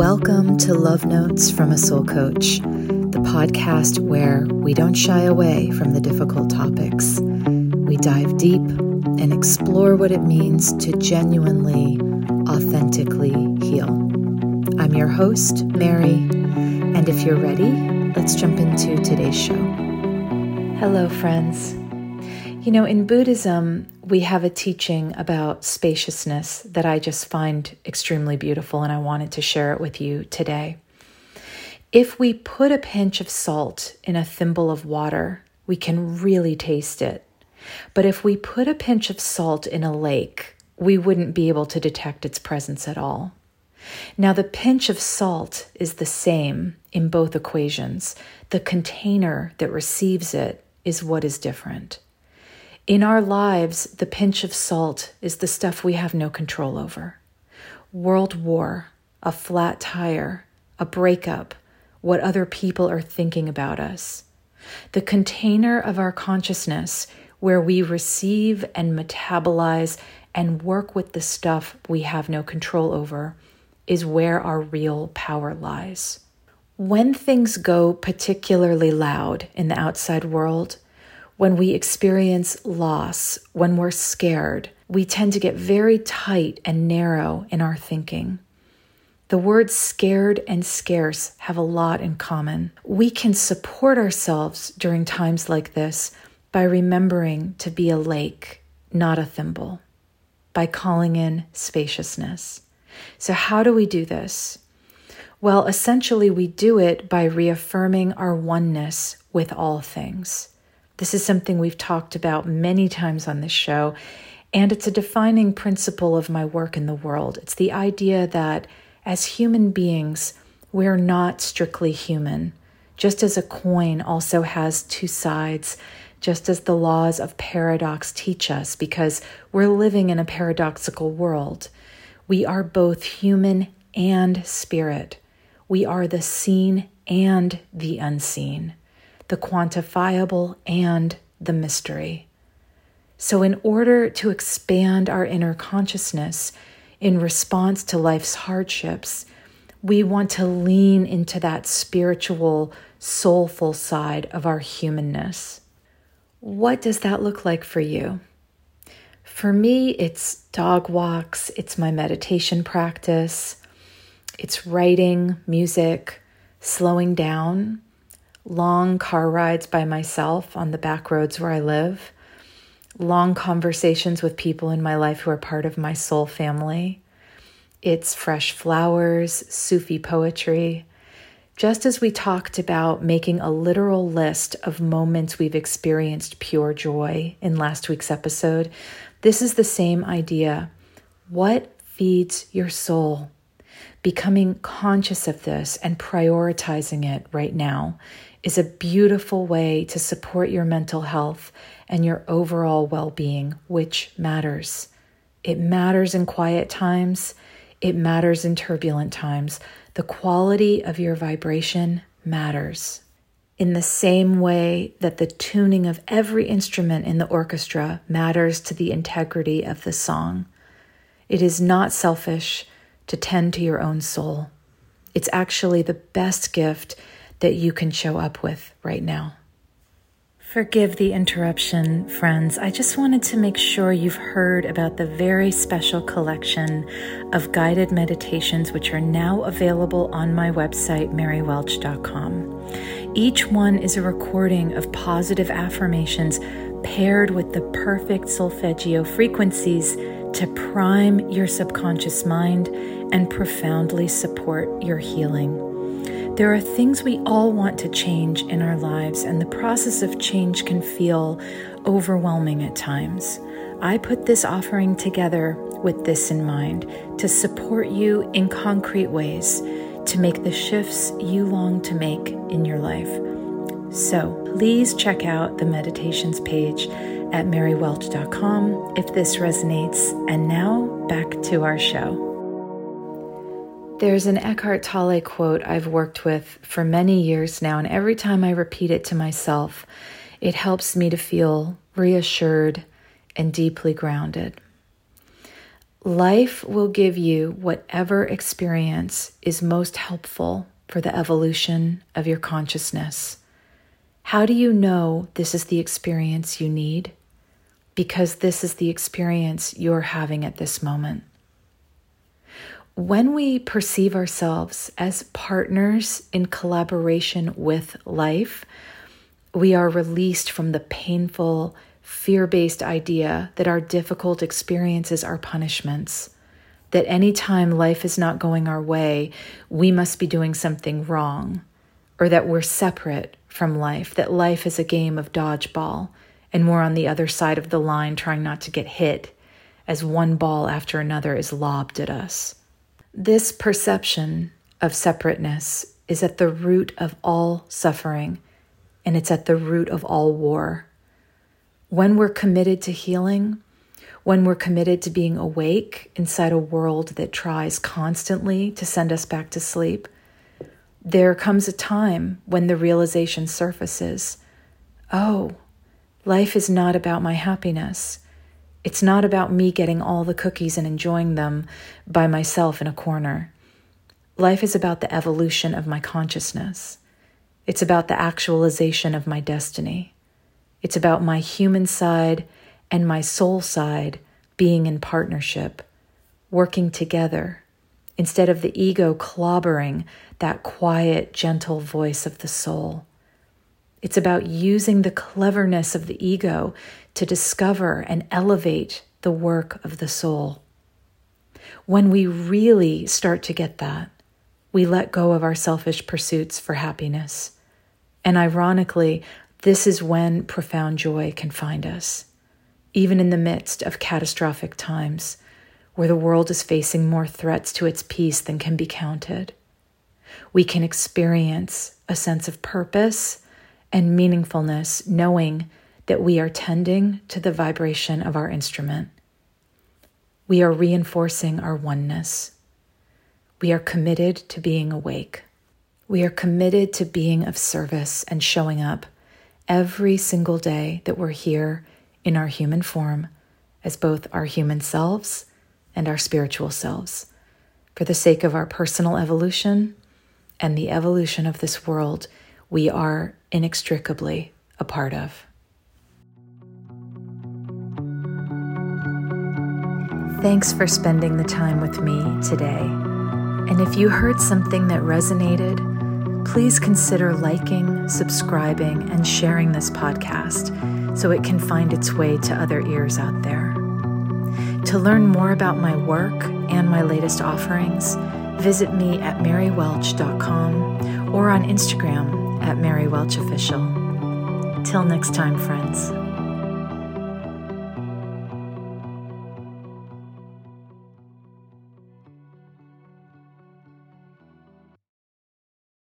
Welcome to Love Notes from a Soul Coach, the podcast where we don't shy away from the difficult topics. We dive deep and explore what it means to genuinely, authentically heal. I'm your host, Mary, and if you're ready, let's jump into today's show. Hello, friends. You know, in Buddhism, we have a teaching about spaciousness that I just find extremely beautiful, and I wanted to share it with you today. If we put a pinch of salt in a thimble of water, we can really taste it. But if we put a pinch of salt in a lake, we wouldn't be able to detect its presence at all. Now, the pinch of salt is the same in both equations. The container that receives it is what is different. In our lives, the pinch of salt is the stuff we have no control over. World war, a flat tire, a breakup, what other people are thinking about us. The container of our consciousness where we receive and metabolize and work with the stuff we have no control over is where our real power lies. When things go particularly loud in the outside world, when we experience loss, when we're scared, we tend to get very tight and narrow in our thinking. The words scared and scarce have a lot in common. We can support ourselves during times like this by remembering to be a lake, not a thimble, by calling in spaciousness. So, how do we do this? Well, essentially, we do it by reaffirming our oneness with all things. This is something we've talked about many times on this show, and it's a defining principle of my work in the world. It's the idea that as human beings, we're not strictly human. Just as a coin also has two sides, just as the laws of paradox teach us, because we're living in a paradoxical world. We are both human and spirit. We are the seen and the unseen the quantifiable, and the mystery. So, in order to expand our inner consciousness in response to life's hardships, we want to lean into that spiritual, soulful side of our humanness. What does that look like for you? For me, it's dog walks, it's my meditation practice, it's writing, music, slowing down, long car rides by myself on the back roads where I live, long conversations with people in my life who are part of my soul family. It's fresh flowers, Sufi poetry. Just as we talked about making a literal list of moments we've experienced pure joy in last week's episode, this is the same idea. What feeds your soul? Becoming conscious of this and prioritizing it right now is a beautiful way to support your mental health and your overall well being, which matters. It matters in quiet times, it matters in turbulent times. The quality of your vibration matters. In the same way that the tuning of every instrument in the orchestra matters to the integrity of the song, it is not selfish to tend to your own soul. It's actually the best gift that you can show up with right now. Forgive the interruption, friends. I just wanted to make sure you've heard about the very special collection of guided meditations, which are now available on my website, marywelch.com. Each one is a recording of positive affirmations paired with the perfect solfeggio frequencies to prime your subconscious mind and profoundly support your healing. There are things we all want to change in our lives, and the process of change can feel overwhelming at times. I put this offering together with this in mind to support you in concrete ways to make the shifts you long to make in your life. So please check out the meditations page at marywelch.com if this resonates. And now back to our show. There's an Eckhart Tolle quote I've worked with for many years now, and every time I repeat it to myself, it helps me to feel reassured and deeply grounded. Life will give you whatever experience is most helpful for the evolution of your consciousness. How do you know this is the experience you need? Because this is the experience you're having at this moment. When we perceive ourselves as partners in collaboration with life, we are released from the painful, fear based idea that our difficult experiences are punishments that anytime life is not going our way, we must be doing something wrong, or that we're separate from life, that life is a game of dodgeball, and we're on the other side of the line trying not to get hit as one ball after another is lobbed at us. This perception of separateness is at the root of all suffering, and it's at the root of all war. When we're committed to healing, when we're committed to being awake inside a world that tries constantly to send us back to sleep, there comes a time when the realization surfaces oh, life is not about my happiness. It's not about me getting all the cookies and enjoying them by myself in a corner. Life is about the evolution of my consciousness. It's about the actualization of my destiny. It's about my human side and my soul side being in partnership, working together, instead of the ego clobbering that quiet, gentle voice of the soul. It's about using the cleverness of the ego to discover and elevate the work of the soul. When we really start to get that, we let go of our selfish pursuits for happiness. And ironically, this is when profound joy can find us even in the midst of catastrophic times where the world is facing more threats to its peace than can be counted. We can experience a sense of purpose and meaningfulness knowing that we are tending to the vibration of our instrument. We are reinforcing our oneness. We are committed to being awake. We are committed to being of service and showing up every single day that we're here in our human form as both our human selves and our spiritual selves, for the sake of our personal evolution and the evolution of this world we are inextricably a part of. Thanks for spending the time with me today. And if you heard something that resonated, please consider liking, subscribing, and sharing this podcast so it can find its way to other ears out there. To learn more about my work and my latest offerings, visit me at marywelch.com or on Instagram at Official. Till next time, friends.